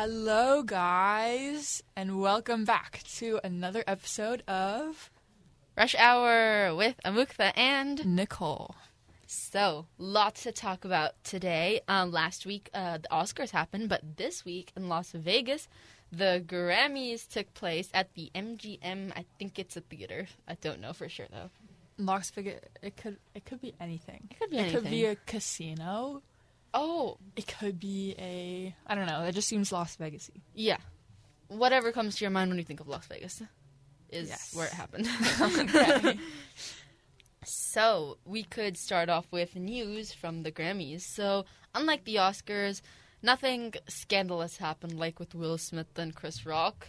Hello, guys, and welcome back to another episode of Rush Hour with Amuktha and Nicole. so lots to talk about today. Um, last week uh, the Oscars happened, but this week in Las Vegas, the Grammys took place at the MGM. I think it's a theater. I don't know for sure though. Las Vegas. It could it could be anything. It could be Anything. It could be a casino. Oh It could be a I don't know. It just seems Las Vegasy. yeah, whatever comes to your mind when you think of Las Vegas is Yes. where it happened. So, we could start off with news from the Grammys. So, unlike the Oscars, nothing scandalous happened like with Will Smith and Chris Rock.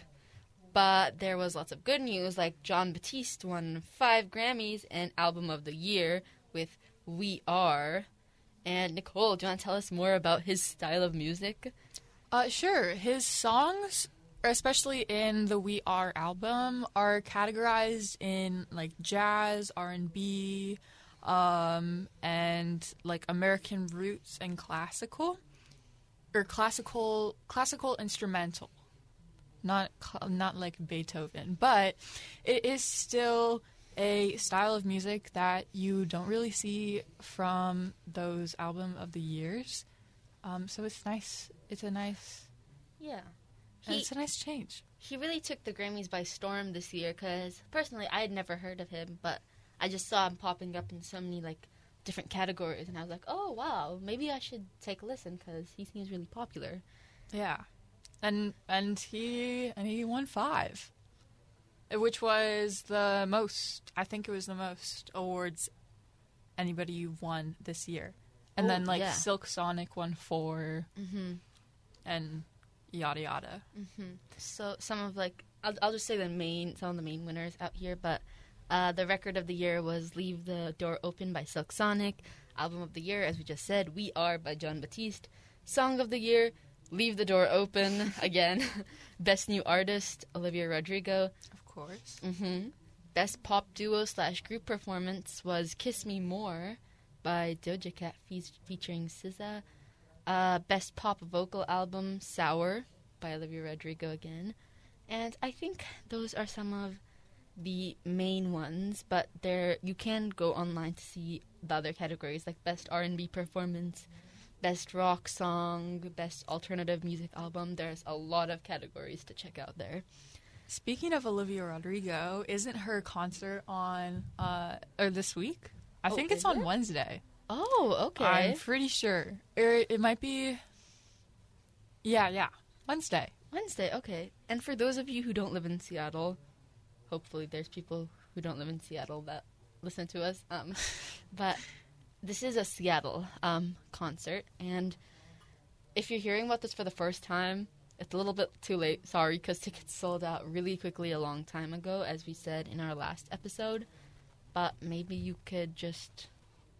But there was lots of good news, like Jon Batiste won five Grammys and Album of the Year with We Are. And Nicole, do you want to tell us more about his style of music? Uh, sure. His songs, especially in the We Are album, are categorized in like jazz, R and B, um, and like American roots and classical, or classical classical instrumental. Not not like Beethoven, but it is still a style of music that you don't really see from those album of the years. Um, so it's nice. It's a nice. Yeah. He, it's a nice change. he really took the Grammys by storm this year because personally I had never heard of him, but I just saw him popping up in so many like different categories, and I was like, oh wow, maybe I should take a listen because he seems really popular. Yeah, and and he and he won five, which was the most. I think it was the most awards anybody won this year. And Oh, then like yeah. Silk Sonic won four, Mm-hmm. and yada yada. Mm-hmm. So some of like I'll, I'll just say the main some of the main winners out here, but uh, the record of the year was "Leave the Door Open" by Silk Sonic. Album of the year, as we just said, "We Are" by Jon Batiste. Song of the year, "Leave the Door Open" again. Best new artist, Olivia Rodrigo. Course. Mm-hmm. Best pop duo slash group performance was "Kiss Me More" by Doja Cat fe- featuring SZA. Uh, best pop vocal album "Sour" by Olivia Rodrigo again, and I think those are some of the main ones. But there, you can go online to see the other categories like best R and B performance, best rock song, best alternative music album. There's a lot of categories to check out there. Speaking of Olivia Rodrigo, isn't her concert on uh or this week? I Oh, think it's on it? Wednesday. Oh, okay. I'm pretty sure. Or it might be. Yeah, yeah, Wednesday. Wednesday, okay. And for those of you who don't live in Seattle, hopefully there's people who don't live in Seattle that listen to us. Um, but this is a Seattle um, concert, and if you're hearing about this for the first time, it's a little bit too late. Sorry, because tickets sold out really quickly a long time ago, as we said in our last episode. But maybe you could just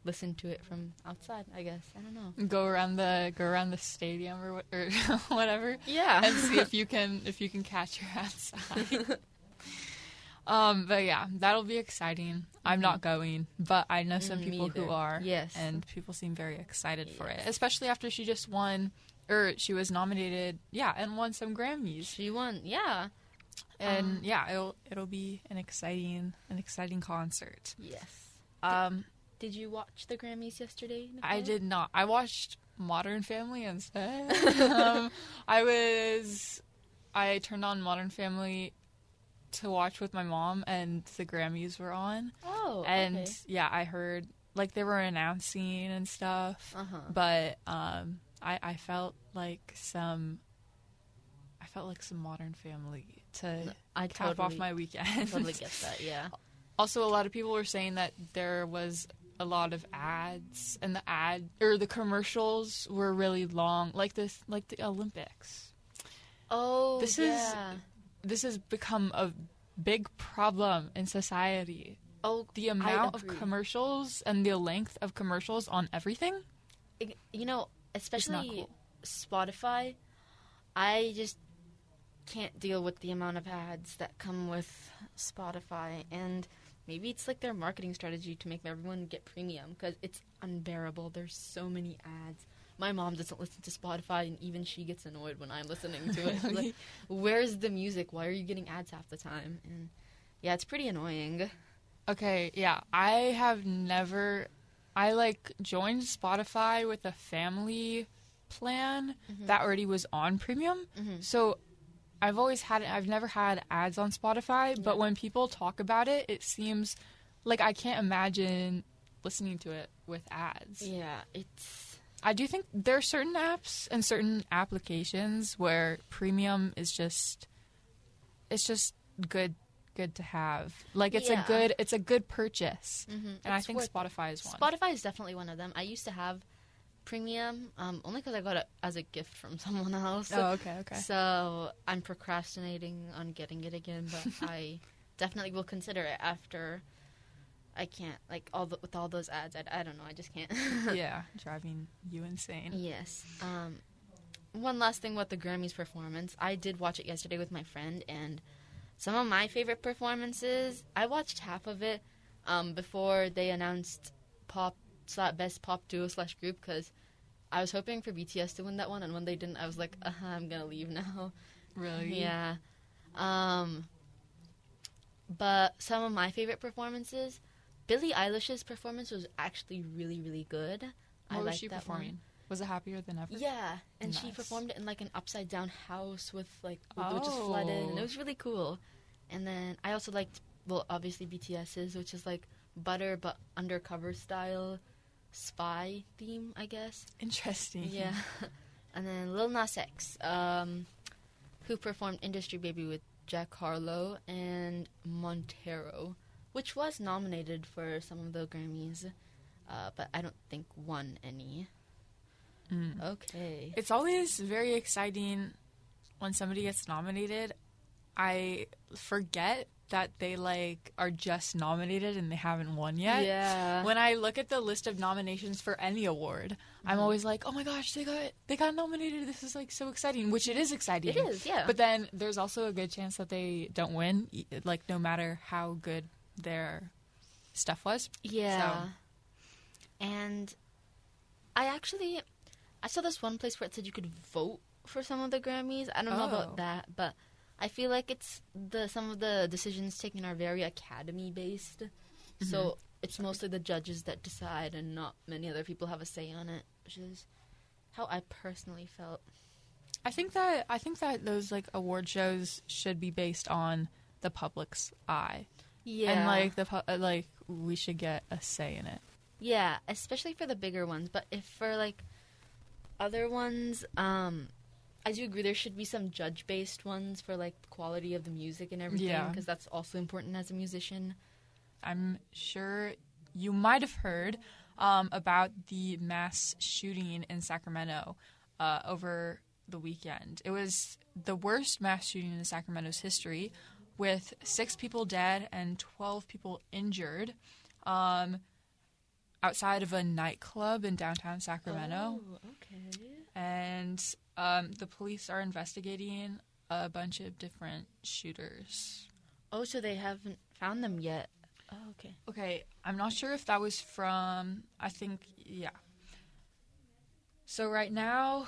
listen to it from outside. I guess I don't know. Go around the go around the stadium or or whatever, Yeah, and see if you can if you can catch her outside. um, but yeah, that'll be exciting. I'm not going, but I know some Mm, people who are. Yes. and people seem very excited for it, especially after she just won. Or she was nominated, yeah, and won some Grammys. she won. Yeah. and Um, yeah, it'll it'll be an exciting an exciting concert. Yes. Um, Did you watch the Grammys yesterday? I did not. I watched Modern Family instead. um, I was I turned on Modern Family to watch with my mom, and the Grammys were on, Oh, and okay. yeah, I heard like they were announcing and stuff, Uh huh. but um, I I felt like some. I felt like some Modern Family to I cap totally, off my weekend. totally get that. Yeah. Also, a lot of people were saying that there was a lot of ads, and the ad or the commercials were really long, like this, like the Olympics. Oh, This is- yeah. This has become a big problem in society. Oh, The amount of commercials and the length of commercials on everything. You know, especially cool. Spotify. I just can't deal with the amount of ads that come with Spotify, and maybe it's like their marketing strategy to make everyone get premium because it's unbearable. There's so many ads. my mom doesn't listen to Spotify, and even she gets annoyed when I'm listening to it. like, where's the music? Why are you getting ads half the time? And yeah, it's pretty annoying. Okay, yeah. I have never I like joined Spotify with a family plan Mm-hmm. that already was on premium. Mhm. So I've always had I've never had ads on Spotify, but when people talk about it, it seems like I can't imagine listening to it with ads. Yeah, it's I do think there are certain apps and certain applications where premium is just it's just good good to have. Like it's Yeah. a good it's a good purchase. mhm, And I think Spotify is one. Spotify is definitely one of them. I used to have premium, um, only because I got it as a gift from someone else. oh, okay, okay. So I'm procrastinating on getting it again, but I definitely will consider it after. I can't like all the, with all those ads. I, I don't know. I just can't. yeah, driving you insane. Yes. Um, one last thing about the Grammys performance. I did watch it yesterday with my friend, and some of my favorite performances. I watched half of it um, before they announced pop best pop duo slash group because I was hoping for BTS to win that one, and when they didn't, I was like, uh I'm gonna leave now. Really? Yeah. Um, but some of my favorite performances, Billie Eilish's performance was actually really, really good. I What was liked she that one. performing? Was it happier than ever? Yeah, and she performed it in like an upside down house with like which is flooded, and it Oh. was really cool. And then I also liked well, obviously BTS's, which is like butter but undercover style spy theme, I guess. Interesting. Yeah. and then Lil Nas X, um, who performed Industry Baby with Jack Harlow and Montero, which was nominated for some of the Grammys, uh, but I don't think won any. Mm. Okay. It's always very exciting when somebody gets nominated. I forget that they like are just nominated and they haven't won yet. Yeah. When I look at the list of nominations for any award, I'm Mhm. always like, "Oh my gosh, they got they got nominated. This is like so exciting." Which it is exciting. it is, yeah. But then there's also a good chance that they don't win, like no matter how good their stuff was. yeah. And I actually I saw this one place where it said you could vote for some of the Grammys. I don't know Oh. about that, but I feel like it's the some of the decisions taken are very academy based. So it's mostly the judges that decide and not many other people have a say on it, which is how I personally felt. I think that I think that those like award shows should be based on the public's eye, Yeah. and like the pu- uh, like we should get a say in it. Yeah, especially for the bigger ones. But if for like other ones, um, I do agree there should be some judge based ones for like the quality of the music and everything, Yeah. because that's also important as a musician. I'm sure you might have heard um, about the mass shooting in Sacramento uh, over the weekend. It was the worst mass shooting in Sacramento's history, with six people dead and 12 people injured um, outside of a nightclub in downtown Sacramento. Oh, okay. And um, the police are investigating a bunch of different shooters. Oh, so they haven't found them yet. Oh, okay. Okay, I'm not sure if that was from. I think yeah. So right now,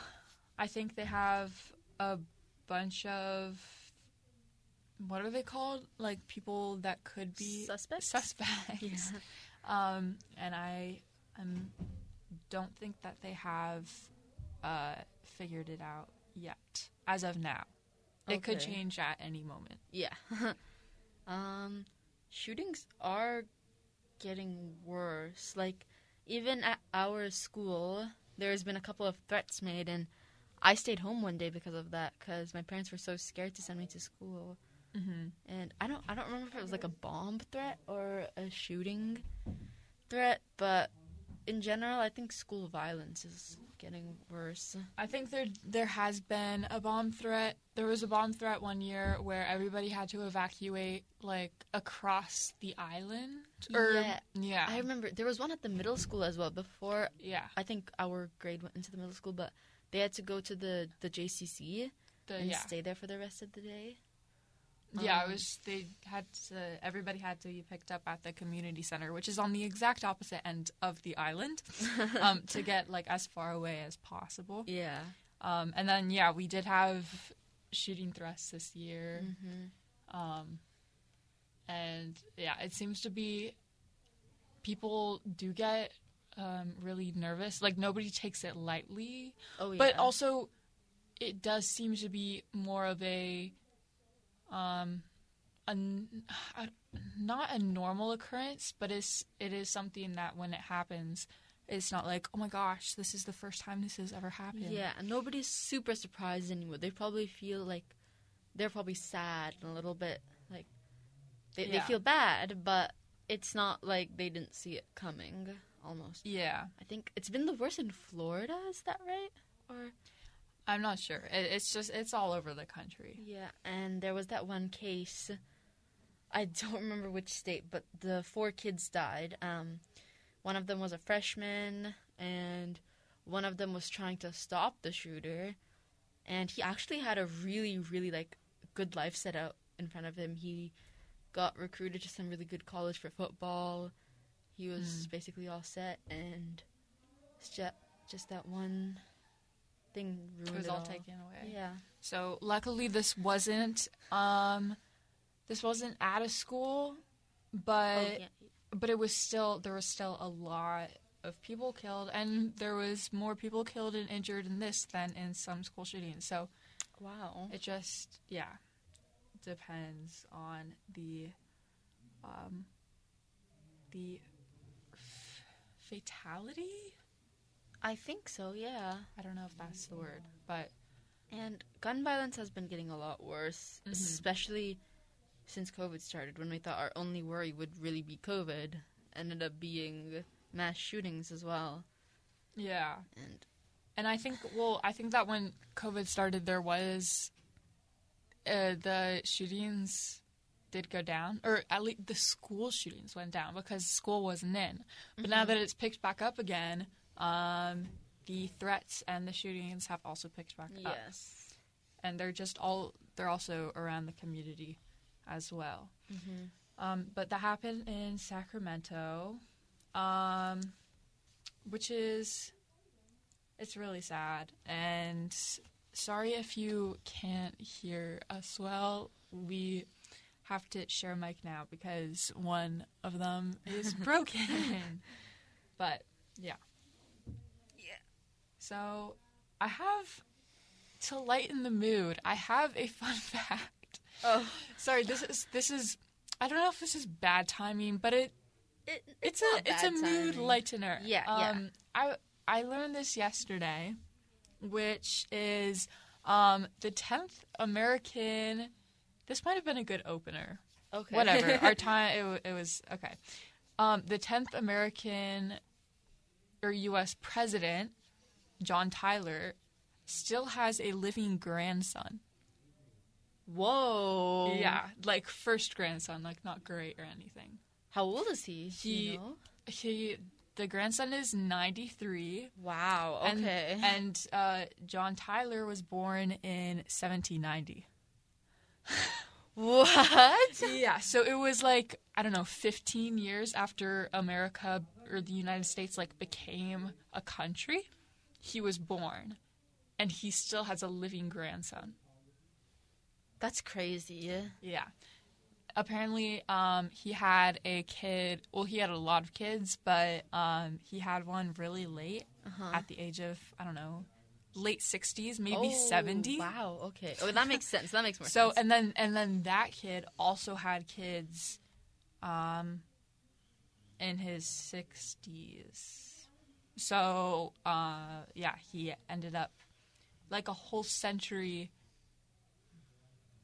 I think they have a bunch of what are they called? Like people that could be Suspects? Suspects. Yeah. Um, and I um, don't think that they have uh, figured it out yet, as of now. It could change at any moment. Yeah. um, shootings are getting worse. Like, even at our school, there's been a couple of threats made, and I stayed home one day because of that. Because my parents were so scared to send me to school, Mm-hmm. and I don't, I don't remember if it was like a bomb threat or a shooting threat, but in general, I think school violence is getting worse. I think there there has been a bomb threat. There was a bomb threat one year where everybody had to evacuate like across the island. Or Yeah. yeah, I remember there was one at the middle school as well before yeah. I think our grade went into the middle school, but they had to go to the the JCC The, and yeah. stay there for the rest of the day. Yeah, it Um, was. They had to. Everybody had to be picked up at the community center, which is on the exact opposite end of the island, um, to get like as far away as possible. Yeah. Um, and then yeah, we did have shooting thrusts this year, Mm-hmm. um, and yeah, it seems to be people do get um, really nervous. Like nobody takes it lightly, Oh yeah. but also it does seem to be more of a um a, a- not a normal occurrence but it's it is something that when it happens it's not like oh my gosh this is the first time this has ever happened Yeah, and nobody's super surprised anymore. They probably feel like they're probably sad and a little bit like they, they feel bad, but it's not like they didn't see it coming. Almost. yeah I think it's been the worst in Florida. Is that right? Or i'm not sure it, it's just it's all over the country yeah, and there was that one case. I don't remember which state, but the four kids died. Um, one of them was a freshman, and one of them was trying to stop the shooter. And he actually had a really, really like good life set out in front of him. He got recruited to some really good college for football. He was Mm. basically all set, and just that one thing ruined it was it all all. taken away Yeah. so luckily this wasn't um this wasn't at a school but oh, yeah. but it was still there was still a lot of people killed and there was more people killed and injured in this than in some school shootings so Wow. it just yeah depends on the um the f- fatality I think so. Yeah. i don't know if that's the word but And gun violence has been getting a lot worse, Mhm. especially since COVID started. When we thought our only worry would really be COVID, ended up being mass shootings as well. yeah And And I think, well, I think that when COVID started, there was uh, the shootings did go down, or at least the school shootings went down because school wasn't in. But now Mhm. that it's picked back up again, um, the threats and the shootings have also picked back up, yes. and they're just all they're also around the community as well. hmm Um, but that happened in Sacramento, um, which is it's really sad. And sorry if you can't hear us well. We have to share a mic now because one of them is broken. but Yeah. So I have to lighten the mood. I have a fun fact. Oh, Sorry, this is this is I don't know if this is bad timing, but it it, it's, not a it's a mood timing. lightener. Yeah, yeah. um, I I learned this yesterday, which is um, the tenth American. This might have been a good opener. Okay. Whatever. Our time it, it was okay. Um, the tenth American or U.S. president, John Tyler, still has a living grandson. Whoa. Yeah, like first grandson, like not great or anything. How old is he? Do you He- know? He, the grandson is ninety three. Wow. And- Okay. And uh, John Tyler was born in 1790. what? Yeah, so it was like I don't know, 15 years after America or the United States like became a country, he was born, and he still has a living grandson. That's crazy. Yeah. Yeah. Apparently, um, he had a kid. Well, he had a lot of kids, but um, he had one really late Uh-huh. at the age of I don't know, late 60s, maybe Oh, 70. Wow. Okay. Oh, that makes sense. That makes more So sense. So and then and then that kid also had kids um in his 60s. So uh yeah, he ended up like a whole century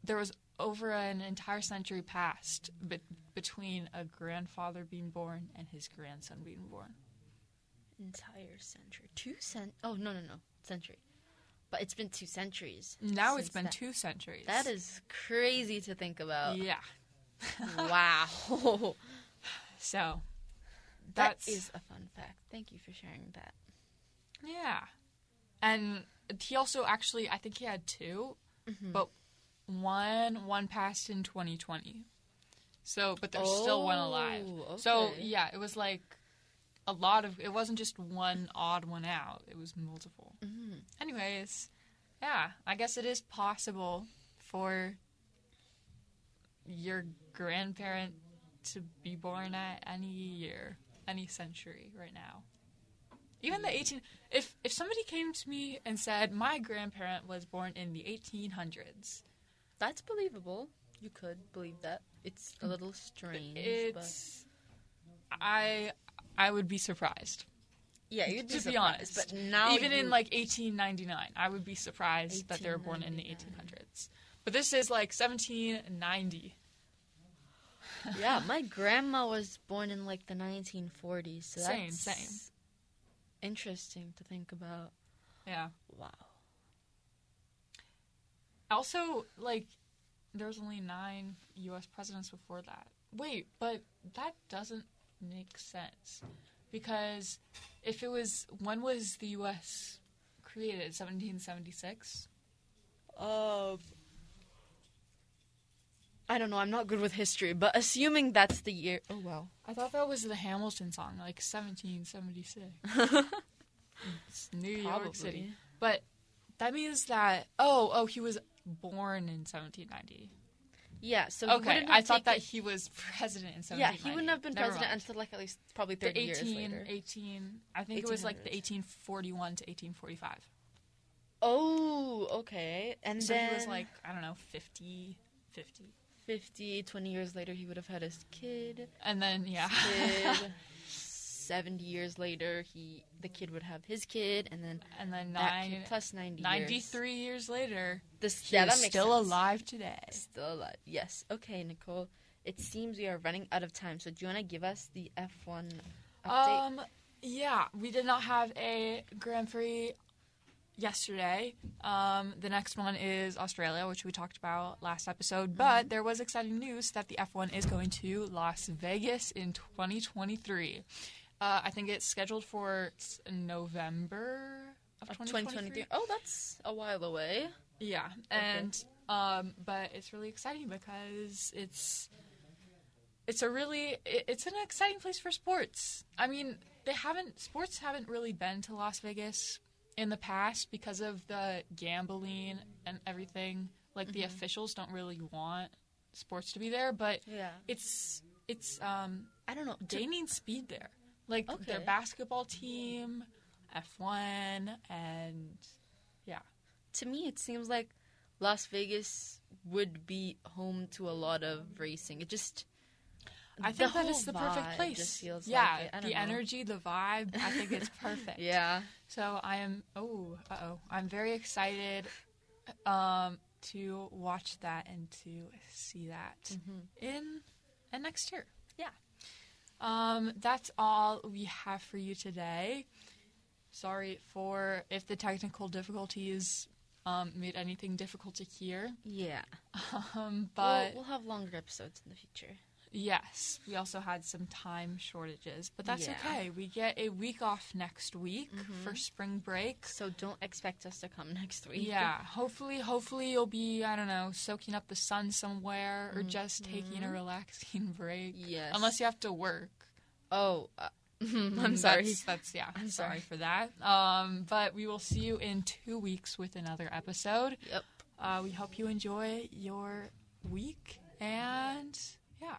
there was over an entire century passed be- between a grandfather being born and his grandson being born. entire century. Two cent. Oh no no no century. But it's been two centuries. Now it's been that. two centuries. That is crazy to think about. yeah. wow. So That that's a fun fact. Thank you for sharing that. Yeah. And he also actually, I think he had 2 Mhm. but one, one passed in 2020. So, but there's still one alive. Oh, So yeah, it was like a lot of. It wasn't just one odd one out. It was multiple. Mhm. Anyways, yeah, I guess it is possible for your grandparent to be born at any year, any century right now. Even the 18 if if somebody came to me and said my grandparent was born in the 1800s, That's believable. You could believe that. It's a little strange, but it's I I would be surprised. yeah, you'd to be be honest. But now, Even in like 1899, I would be surprised that they were born in the 1800s. But this is like 1790. yeah, my grandma was born in like the 1940s. So Same, that's same. Interesting to think about. Yeah. Wow. Also, like, there was only nine U.S. presidents before that. Wait, but that doesn't make sense because if it was when was the U.S. created? 1776. Uh, I don't know. I'm not good with history, but assuming that's the year. Oh wow. I thought that was the Hamilton song, like 1776. It's New York City. But that means that oh oh he was born in 1790. Yeah. So okay, I thought that he was president in 1790. Yeah, he wouldn't have been Never president mind. until like at least probably the 30 years later. 18 I think it was like the 1841 to 1845. Oh, okay. And so then he was like I don't know 50 50. 50, 20 years later, he would have had his kid. And then yeah. Kid. 70 years later, he the kid would have his kid, and then and then nine, kid plus 90 years. 93 years later This, yeah, is still sense. alive today. Still alive. Yes. Okay, Nicole. It seems we are running out of time. So do you want to give us the F1 update? Um, yeah, we did not have a Grand Prix yesterday. Um, the next one is Australia, which we talked about last episode. But there was exciting news that the F1 is going to Las Vegas in 2023. Uh, I think it's scheduled for November of Of 2023. 2023. Oh, that's a while away. Yeah, and um, but it's really exciting because it's it's a really it's an exciting place for sports. I mean, they haven't sports haven't really been to Las Vegas in the past because of the gambling and everything. Like the officials don't really want sports to be there, but Yeah. it's it's um I don't know. To- gaining speed there. Like their basketball team, F1, and yeah. to me, it seems like Las Vegas would be home to a lot of racing. It just. I think that is the perfect place. Yeah, like it. I don't the know. energy, the vibe. I think it's perfect. Yeah. So I am. Oh, uh oh. I'm very excited um, to watch that and to see that Mhm. in and next year. Yeah. Um, that's all we have for you today. Sorry for if the technical difficulties um, made anything difficult to hear. Yeah. Um, But but we'll, have longer episodes in the future. Yes, we also had some time shortages, but that's Yeah. okay. We get a week off next week for spring break. So don't expect us to come next week. Yeah, hopefully, hopefully you'll be I don't know soaking up the sun somewhere or just taking a relaxing break. Yes. Unless you have to work. Oh, uh, I'm Mm, sorry. That's, that's yeah. I'm sorry sorry. for that. Um, but we will see you in two weeks with another episode. Yep. Uh, we hope you enjoy your week and yeah.